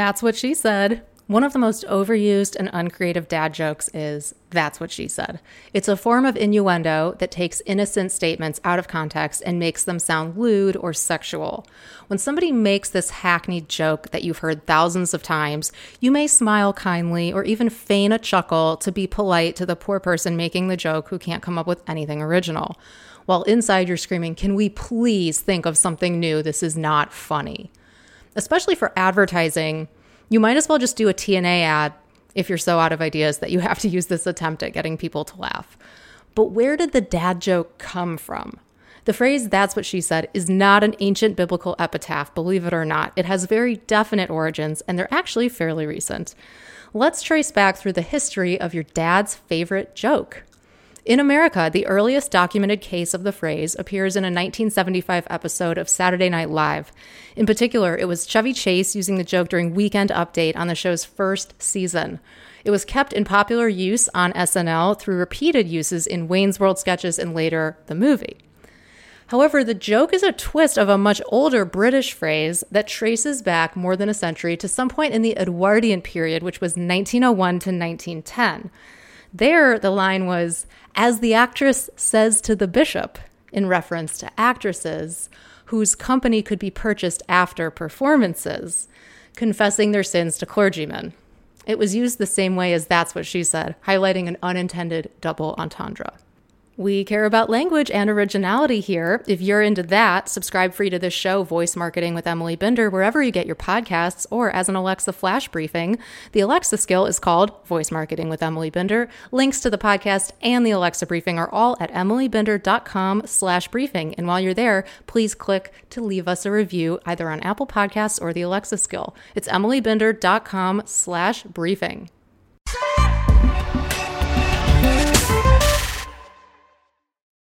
That's what she said. One of the most overused and uncreative dad jokes is, That's what she said. It's a form of innuendo that takes innocent statements out of context and makes them sound lewd or sexual. When somebody makes this hackneyed joke that you've heard thousands of times, you may smile kindly or even feign a chuckle to be polite to the poor person making the joke who can't come up with anything original. While inside you're screaming, Can we please think of something new? This is not funny. Especially for advertising you might as well just do a TNA ad if you're so out of ideas that you have to use this attempt at getting people to laugh. But where did the dad joke come from? The phrase, that's what she said, is not an ancient biblical epitaph, believe it or not. It has very definite origins, and they're actually fairly recent. Let's trace back through the history of your dad's favorite joke. In America, the earliest documented case of the phrase appears in a 1975 episode of Saturday Night Live. In particular, it was Chevy Chase using the joke during Weekend Update on the show's first season. It was kept in popular use on SNL through repeated uses in Wayne's World sketches and later the movie. However, the joke is a twist of a much older British phrase that traces back more than a century to some point in the Edwardian period, which was 1901 to 1910. There, the line was, as the actress says to the bishop, in reference to actresses whose company could be purchased after performances, confessing their sins to clergymen. It was used the same way as that's what she said, highlighting an unintended double entendre. We care about language and originality here. If you're into that, subscribe free to this show, Voice Marketing with Emily Binder, wherever you get your podcasts or as an Alexa flash briefing. The Alexa skill is called Voice Marketing with Emily Binder. Links to the podcast and the Alexa briefing are all at emilybinder.com slash briefing. And while you're there, please click to leave us a review either on Apple Podcasts or the Alexa skill. It's emilybinder.com slash briefing.